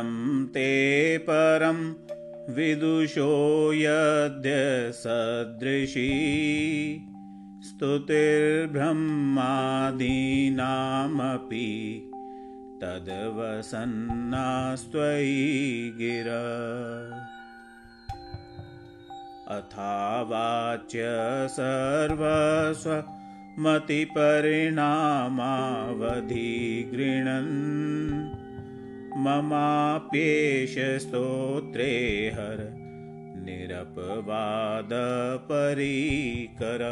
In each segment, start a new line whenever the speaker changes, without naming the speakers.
परं ते परं विदुषो यद्य सदृशी स्तुतिर्ब्रह्मादीनामपि तद्वसन्नास्त्वयि गिर। अथावाच्य सर्वस्वमतिपरिणामावधिगृणन् ममाप्येष स्तोत्रे हर निरपवादपरीकर।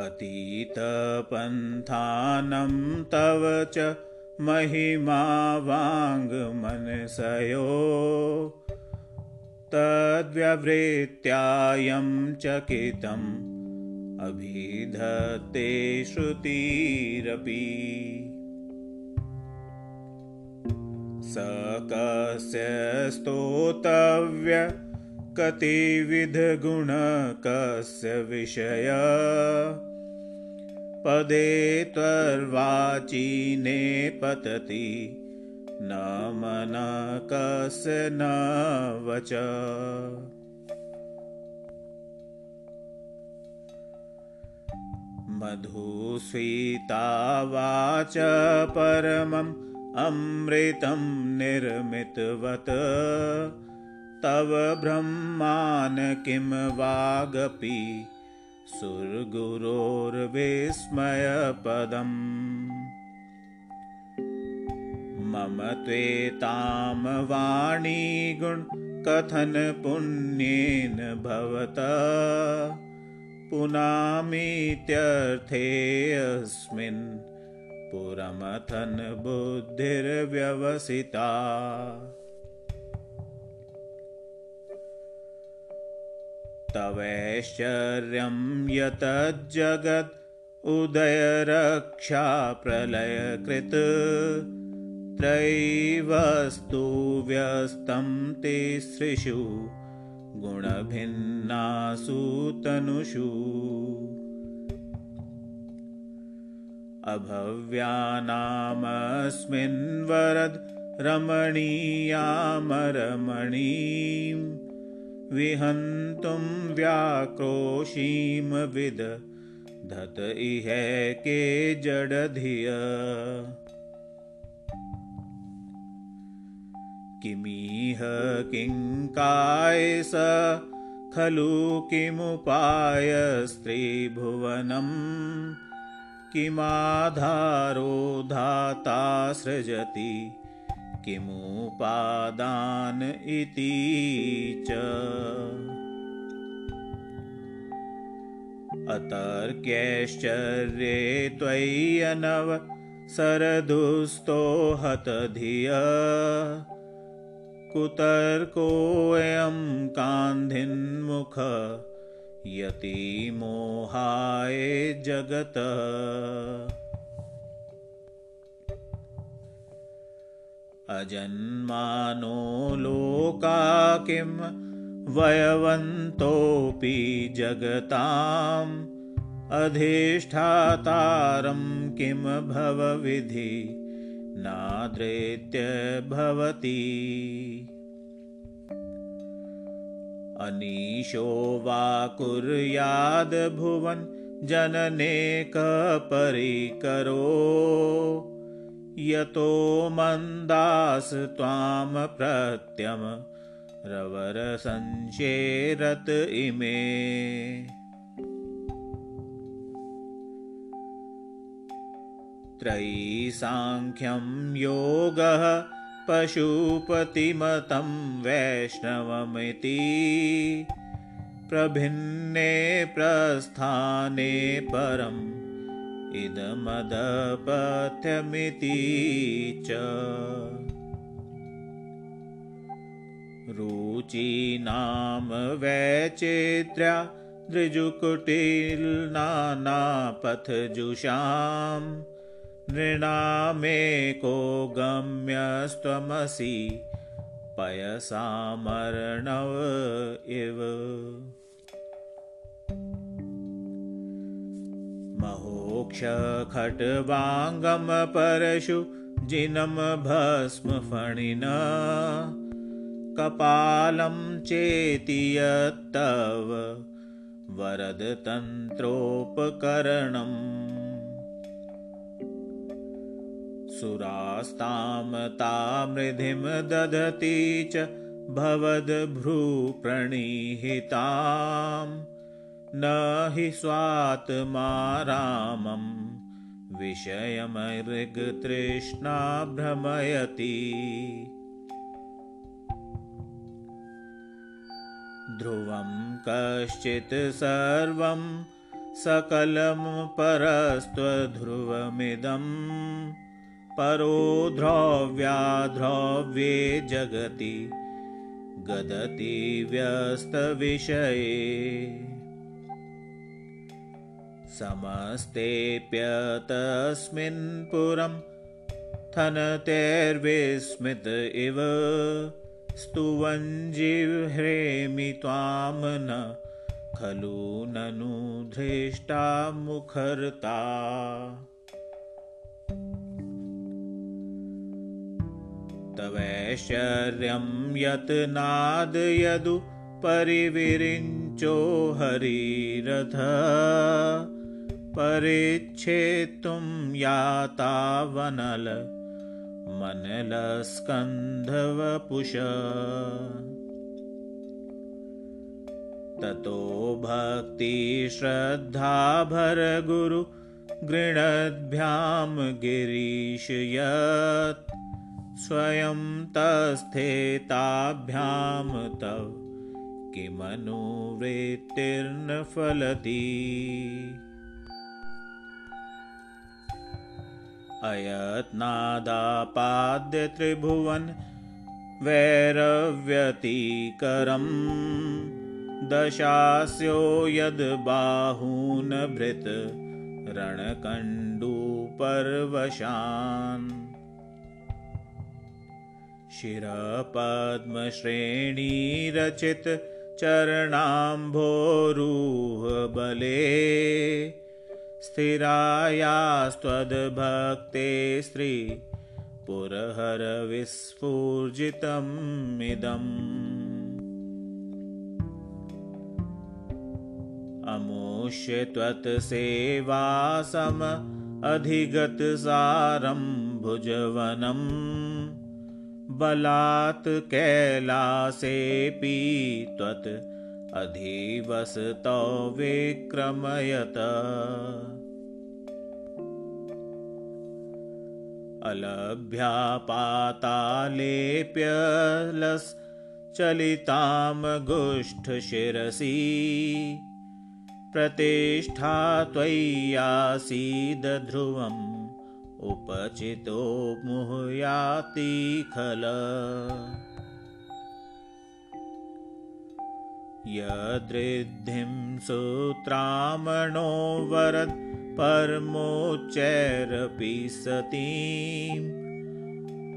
अतीतपन्थानं तव च महिमा वाङ्मनसयो तद्व्यवृत्यायं चकितम् अभिधत्ते श्रुतिरपि स कस्य स्तोतव्य कतिविधगुणकस्य विषय। पदे त्वर्वाचीने पतति न मनकस्य न वच मधुस्वीतावाच परमम् अमृतं निर्मितवत्। तव ब्रह्मान् किं वागपि सुरगुरोर्विस्मयपदम्। मम त्वेतां वाणीगुणकथनपुण्येन भवत पुनामीत्यर्थेऽस्मिन् पुरमथन बुद्धिर्व्यवसिता। तवैश्चर्यं यतज्जगत् उदयरक्षाप्रलयकृत् त्रैवस्तु व्यस्तं तिसृषु गुणभिन्नासु तनुषु अभव्यानामस्मिन् रमणीयामरमणीं विहन्तुं व्याक्रोशीं विद धत इहैके जडधिय किमिह किङ्काय स खलु किमुपाय स्त्रीभुवनम् किमाधारो धाता सृजति? किमुपादान इति च? अतर्क्यैश्चर्ये त्वय्यनव सरदुस्तो धिय कुतर्कोऽयं कान्धिन्मुख यतिमोहाय जगत। अजन्मानो लोका किं वयवन्तोऽपि जगताम्। अधिष्ठातारं किं भवविधि नादृत्य भवति। अनीशो वा कुर्याद्भुवन् जननेकपरिकरो यतो मन्दास त्वां प्रत्यम रवरसंशेरत इमे त्रयीसाङ्ख्यं योगः पशुपतिमतं वैष्णवमिति। प्रभिन्ने प्रस्थाने परम् इदमदपथ्यमिति च। रुचीनाम वैचित्र्या दृजुकुटिल्नानापथजुषाम् नृणामेको गम्यस्त्वमसि पयसामर्णव इव। परशु जिनं भस्मफणिन। कपालं चेति यत्तव। वरदतन्त्रोपकरणम् सुरास्तामतामृधिं दधति च भवद्भ्रूप्रणिहितां न हि स्वात्मा रामं विषयमऋगतृष्णा भ्रमयति। ध्रुवं कश्चित् सर्वं सकलं परस्त्वध्रुवमिदं परो ध्रव्याध्रव्ये जगति गदति व्यस्तविषये। समस्तेऽप्यतस्मिन् पुरं थनतेर्विस्मित इव स्तुवञ्जिह्रेमि त्वां न खलु ननु धृष्टा मुखरता तवैश्वर्यं यत् नादयदु परिविरिञ्चो हरिरथ। परिच्छेत्तुं यातावनल मनलस्कन्धवपुष। ततो भक्तिश्रद्धाभरगुरु गृणद्भ्यां गिरीश यत् स्वयं तस्थेताभ्यां तव किमनुवृत्तिर्न फलति। अयत्नादापाद्यत्रिभुवन वैरव्यतिकरं दशास्यो यद्बाहूनभृत् रणकण्डूपर्वशान् शिरपद्मश्रेणीरचितचरणाम्भोरुहबले स्थिरायास्त्वद्भक्ते स्त्री पुरहरविस्फूर्जितमिदम् अमुष्य त्वत्सेवासम अधिगतसारं भुजवनं बलात् कैलासेऽपि त्वत् अधिवसतो विक्रमयत। गुष्ठशिरसि प्रतिष्ठा त्वय्यासीदध्रुवम् उपचितो मुह्याति खल। यदृद्धिं सूत्रामणो वरद् परमोच्चैरपि सतीं।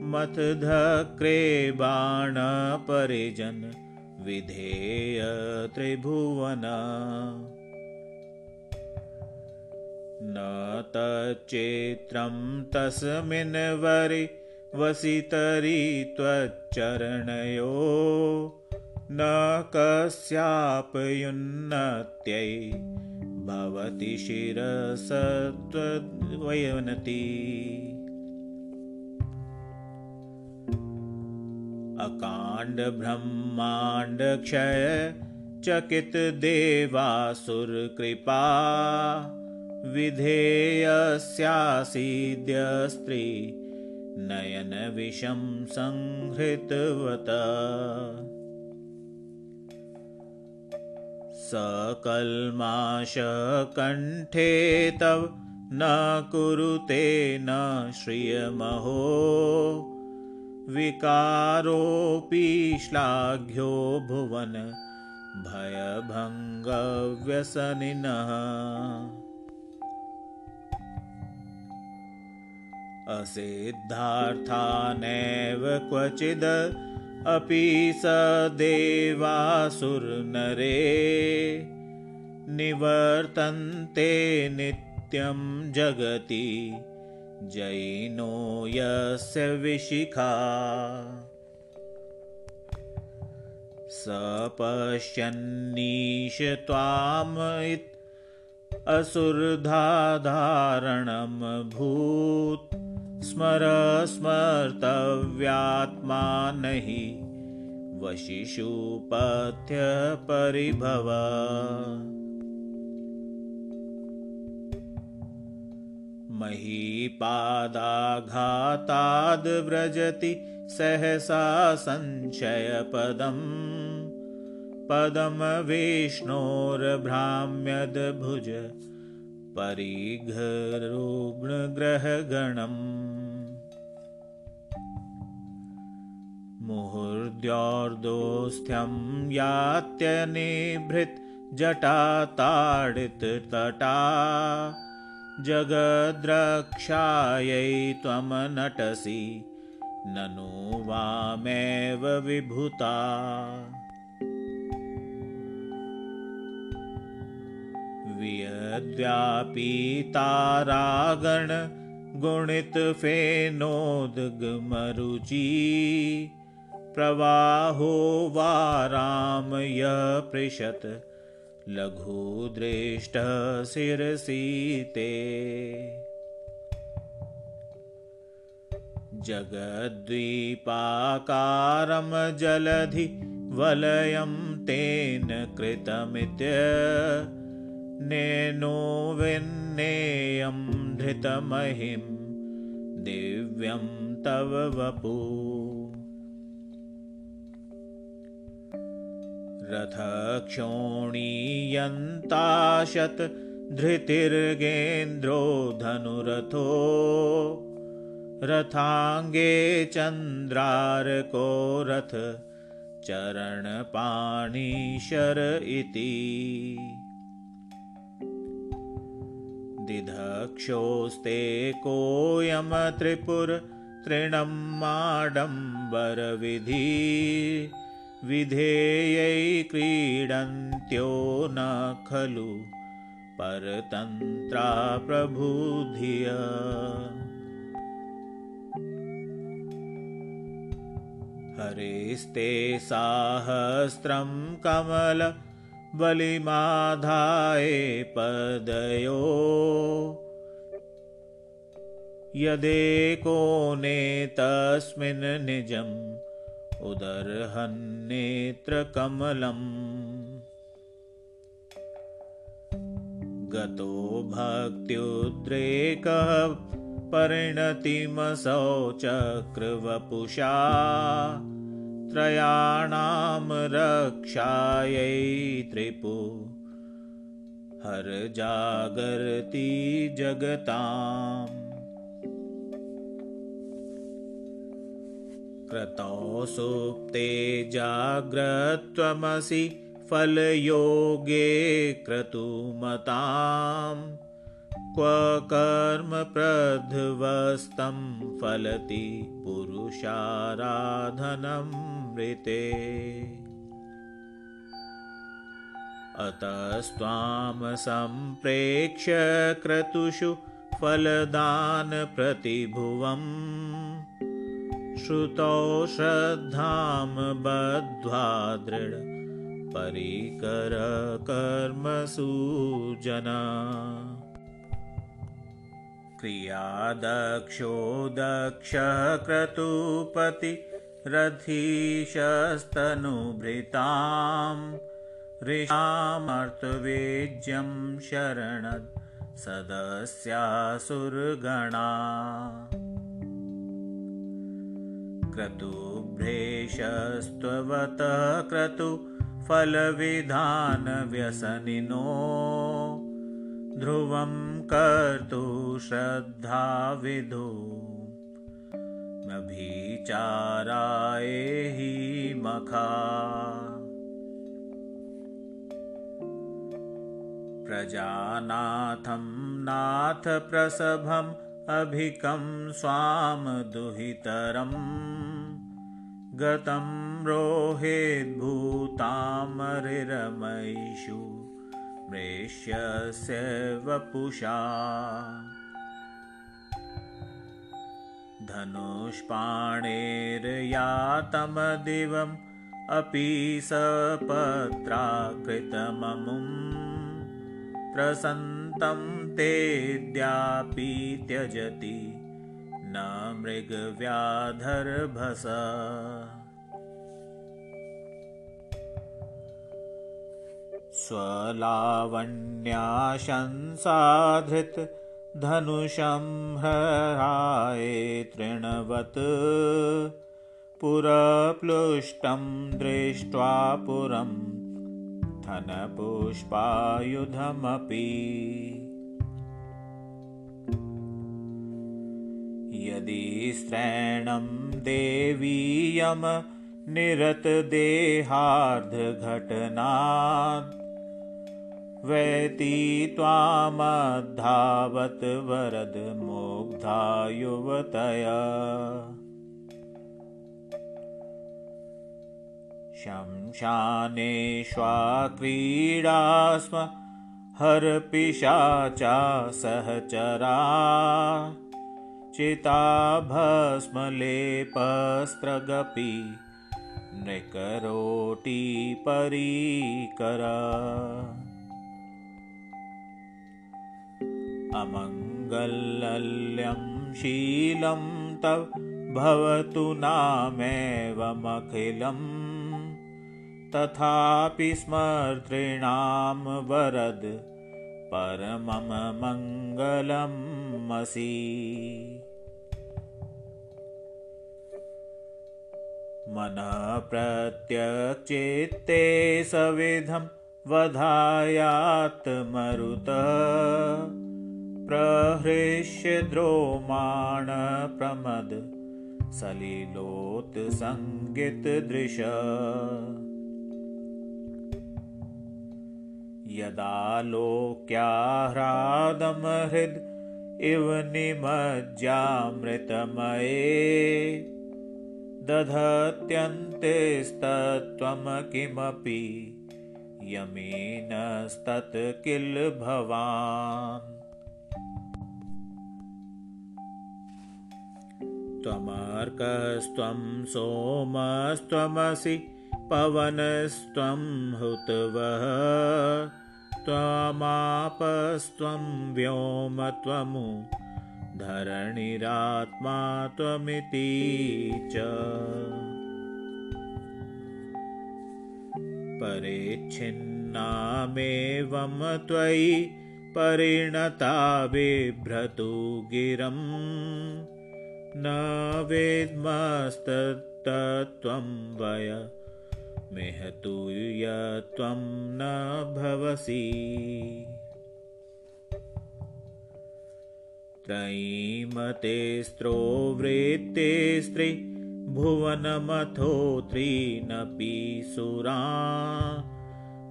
मथधक्रे बाणपरिजन विधेय त्रिभुवन न तच्चित्रं तस्मिन् वरि वसितरि त्वच्चरणयो। न कस्यापयुन्नत्यै भवति शिरसत्वयनति अकाण्डब्रह्माण्डक्षय चकितदेवासुरकृपा विधेयस्यासीद्यस्त्री नयनविषं संहृतवत। सकल्माशकण्ठे तव न कुरुते न श्रियमहो। विकारोऽपि श्लाघ्यो भुवन भयभङ्गव्यसनिनः असिद्धार्थानेव क्वचिद् अपि स देवासुरनरे। निवर्तन्ते नित्यं जगति जैनो यस्य विशिखा। स पश्यन्नीश त्वामित् असुरधाधारणं भूत् स्मर स्मर्तव्यात्मा नहि वशिषुपथ्यपरिभव महीपादाघाताद्व्रजति सहसा संशयपदम् पदं विष्णोर्भ्राम्यद्भुज परिघरुग्णग्रहगणम् मुहुर्द्योर्दोस्थ्यं यात्यनिभृत् जटाताडिततटा जगद्रक्षायै त्वं नटसि ननु वामेव विभूता। वियद्व्यापीतारागणगुणितफेनोद्गमरुचि प्रवाहो वारामयपृशत् लघुदृष्टशिरसीते जगद्वीपाकारं जलधि वलयं तेन कृतमित्य नेनो विन्नेयं धृतमहिं दिव्यं तव वपु रथक्षोणीयन्ताशत् धृतिर्गेन्द्रो धनुरथो। रथाङ्गे चन्द्रार्को रथ चरणपाणिशर इति। दिधक्षोस्ते कोऽयं त्रिपुरतृणं माडम्बरविधि विधेयै क्रीडन्त्यो न खलु परतन्त्रा प्रबुधिय। हरेस्ते साहस्रं कमल बलिमाधाय पदयो। यदेको नेतस्मिन् निजम् उदर्हन्नेत्रकमलम् गतो भक्त्युद्रेकः परिणतिमसौ चक्रवपुषा त्रयाणां रक्षायै त्रिपु हर जागर्ति जगताम् क्रतौ सुप्ते जाग्रत्वमसि फलयोगे क्रतुमतां क्व कर्मप्रध्वस्तं फलति पुरुषाराधनमृते अतस्त्वां सम्प्रेक्ष्य क्रतुषु फलदानप्रतिभुवम् श्रुतौ श्रद्धां बद्ध्वा दृढ परिकरकर्मसु जना क्रियादक्षो दक्षक्रतुपति रथीशस्तनुभृतां ऋषामर्थवेज्यं शरणद् सदस्यासुरगणा क्रतुभ्रेशस्त्ववतः क्रतु फलविधानव्यसनिनो। ध्रुवं कर्तु श्रद्धाविधो मभिचाराय हि मखा। प्रजानाथं नाथप्रसभम् अभिकं स्वाम दुहितरम् गतं रोहेद्भूतामरिरमैषु प्रेष्यस्य वपुषा। धनुष्पाणेर्यातमदिवम् अपि सपत्राकृतममुं। प्रसन्तं तेद्यापि त्यजति न मृगव्याधर्भस। स्वलावण्याशंसाधृत धनुषं हराय तृणवत्। पुरप्लुष्टं दृष्ट्वा पुरं धनपुष्पायुधमपि यदि स्त्रैणं देवीयं निरतदेहार्धघटनात् वैति त्वामद्धावत् वरद मुग्धा युवतया। क्रीडा स्म हरपिशाचा सहचरा चिताभस्मलेपस्त्रगपि नृकरोटिपरीकर अमङ्गलल्यं शीलं तव भवतु नामेवमखिलम् तथापि स्मर्तॄणां वरद परमं मङ्गलमसि मनः प्रत्यक्षेत्ते सविधं वधायात्मरुत। प्रहृष्य द्रोमाणप्रमद सलिलोत्सङ्गितदृश। यदा लोक्याह्रादमहृद् इव निमज्जामृतमये दधत्यन्तेस्तत्त्वं किमपि यमेनस्तत् किल भवान्? त्वमर्कस्त्वं सोमस्त्वमसि पवनस्त्वं हुतवः। त्वमापस्त्वं व्योम त्वमु धरणिरात्मा त्वमिति च। परिच्छिन्नामेवं त्वयि परिणता बिभ्रतु गिरं। न वेद्मस्तत्तत्त्वं वय। मिहतु यत्त्वं न भवसि त्रयीमते स्त्रोवृत्ते स्त्री भुवनमथोत्रीनपि सुरा।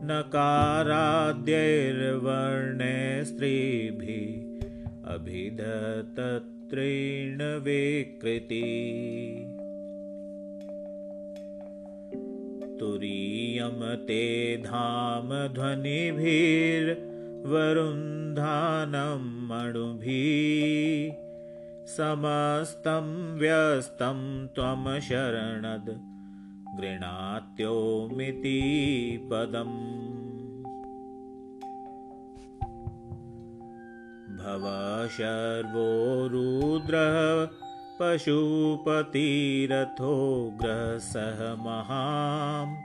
नकाराद्यैर्वर्णे स्त्रीभिः अभिधतत्रेण विकृति तुरीयं ते धाम ध्वनिभिर्वरुन्धानं मणुभिः समस्तं व्यस्तं त्वं शरणद गृणात्योमिति पदम्। भव शर्वो रुद्रः पशुपतिरथोग्रसह महां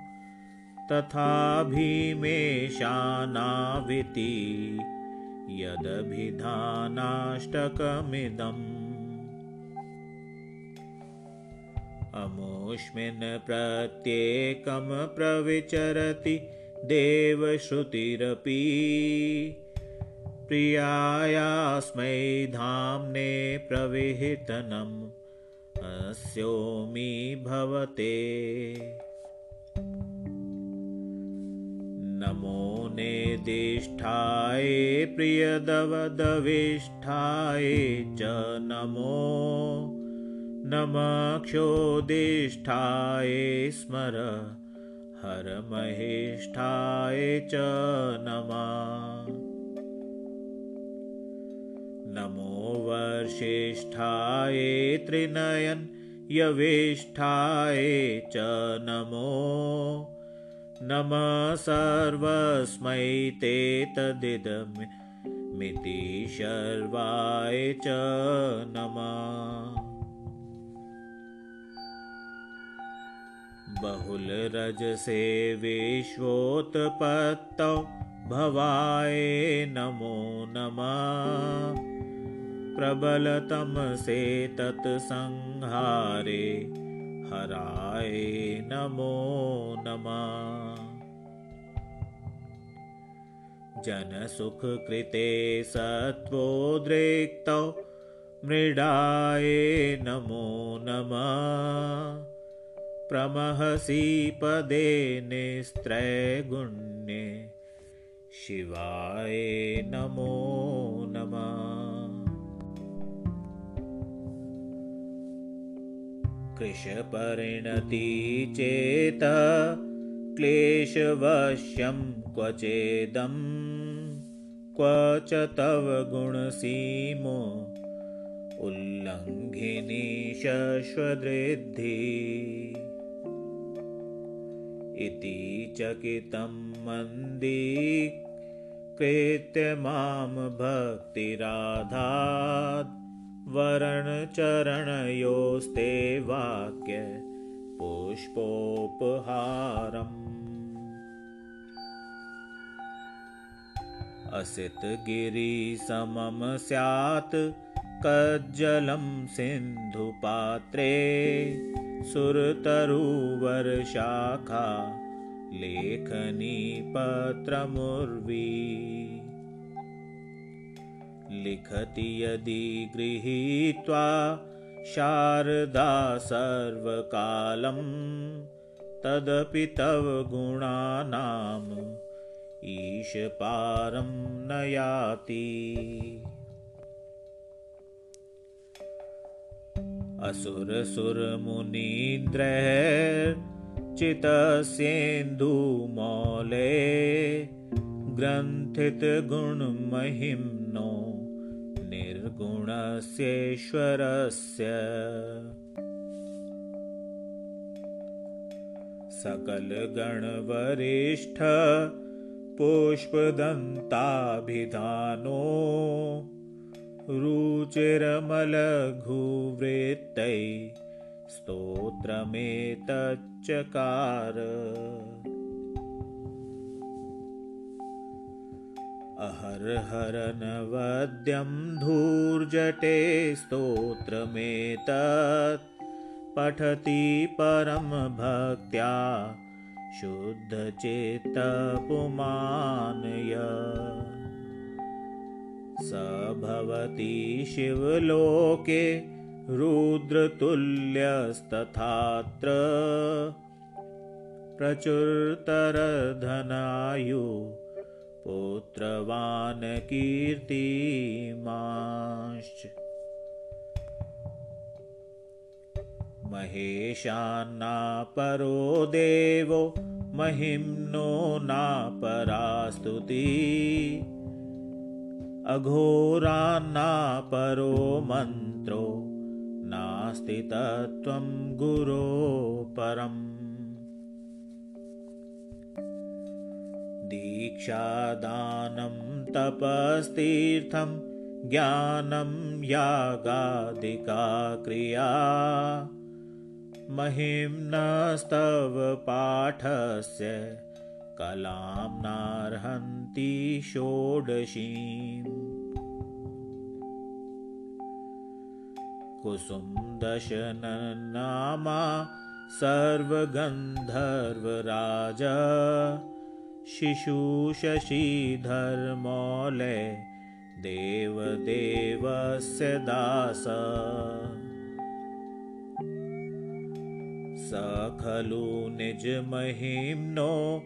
तथा भीमेशानाविति यदभिधानाष्टकमिदम्। अमुष्मिन् प्रत्येकं प्रविचरति देवश्रुतिरपि। प्रियायास्मै धाम्ने प्रविहितनम् अस्योमि भवते नेदिष्ठाय प्रियदवदविष्ठाय च नमो नमक्षोदिष्ठाय स्मर हरमहिष्ठाय च नमः। नमो वर्षिष्ठाय त्रिनयन् यविष्ठाय च नमो नमः सर्वस्मै ते तदिदमिति शर्वाय च नमः। बहुलरजसे विश्वोत्पत्तौ भवाय नमो नमः। प्रबलतमसे तत्संहारे हराय नमो नमः। जनसुखकृते सत्त्वोद्रिक्तौ मृडाय नमो नमः। प्रमहसि पदे निस्त्रैगुण्ये शिवाय नमः कृशपरिणति चेत क्लेशवश्यं क्व चेदं क्व च तव गुणसीमो उल्लङ्घिनी शश्वदृद्धि इति चकितं मन्दीकृत्य मां भक्तिराधात् वरणचरणयोस्ते वाक्य पुष्पोपहारम्। असितगिरिसमं स्यात् कज्जलं सिन्धुपात्रे सुरतरुवर्शाखा लेखनीपत्रमुर्वी लिखति यदि गृहीत्वा शारदा सर्वकालं तदपि तव गुणानाम् ईशपारं न याति असुरसुरमुनीन्द्रैर्चितस्येन्दुमौले ग्रन्थितगुणमहिम्नो निर्गुणस्येश्वरस्य सकलगणवरिष्ठ पुष्पदन्ताभिधानो रुचिरमलघुवृत्तै स्तोत्रमेतच्चकार अहर्हरनवद्यं धूर्जटे स्तोत्रमेतत्। पठति परं भक्त्या शुद्धचेत्तपुमानय स भवति शिवलोके रुद्रतुल्यस्तथात्र। प्रचुरतरधनायु पुत्रवान् कीर्तिमाश्च महेशान्नापरो देवो महिम्नो नापरास्तुति। अघोरान्नापरो मन्त्रो नास्ति तत्त्वं गुरो परम् दीक्षादानं तपस्तीर्थं ज्ञानं यागादिका क्रिया। महिम्नस्तव पाठस्य कलां नार्हन्ति षोडशीम्। कुसुमदशननामा सर्वगन्धर्वराज शिशुशशिधर्मौले देवदेवस्य दास। स खलु निजमहिम्नो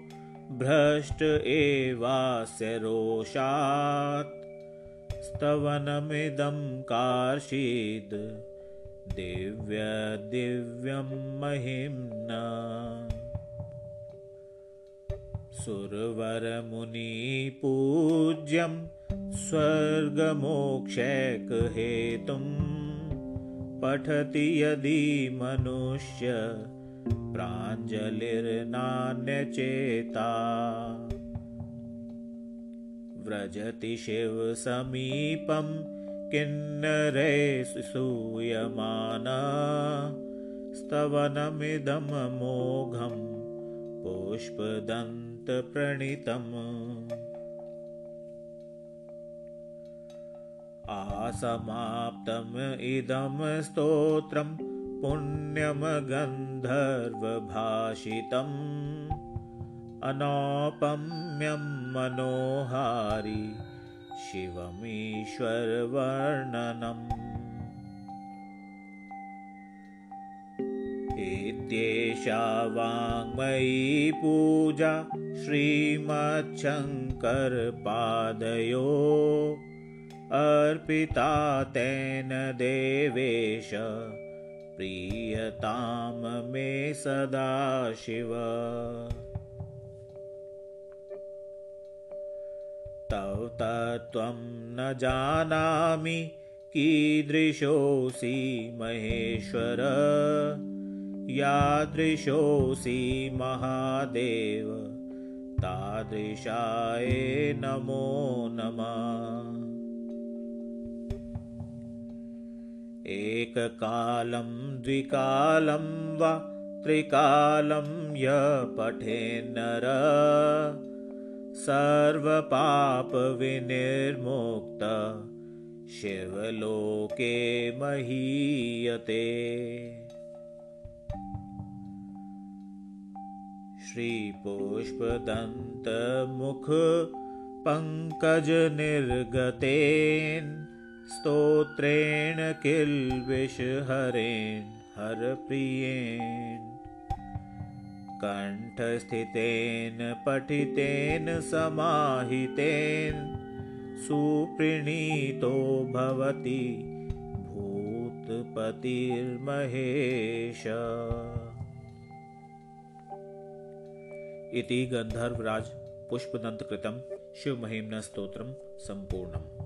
भ्रष्ट एवास्य रोषात्। स्तवनमिदं कार्षीद् दिव्यदिव्यं महिम्ना सुरवरमुनिपूज्यं स्वर्गमोक्षैकहेतुं पठति यदि मनुष्य प्राञ्जलिर्नान्यचेता। व्रजति शिवसमीपं किन्नरे सूयमाना स्तवनमिदममोघं पुष्पदन्तप्रणितम् आसमाप्तम् इदं स्तोत्रं पुण्यमगन्धर्वभाषितम् अनौपम्यं मनोहारि शिवमीश्वरवर्णनम् इत्येषा वाङ्मयी पूजा श्रीमच्छङ्करपादयो अर्पिता तेन देवेश प्रीयतां मे सदा शिव। तव तत्त्वं न जानामि कीदृशोऽसि महेश्वर यादृशोऽसि महादेव तादृशाय नमो नमः। एककालं द्विकालं वा त्रिकालं य पठेन्नर सर्वपापविनिर्मुक्त शिवलोके महीयते श्रीपुष्पदन्तमुखपङ्कजनिर्गतेन् स्तोत्रेण किल्बिषहरेन् हरप्रियेन् कण्ठस्थितेन पठितेन समाहितेन सुप्रीणीतो भवति भूतपतिर्महेश इति गन्धर्वराज पुष्पदन्तकृतं शिवमहिम्नस्तोत्रं सम्पूर्णम्।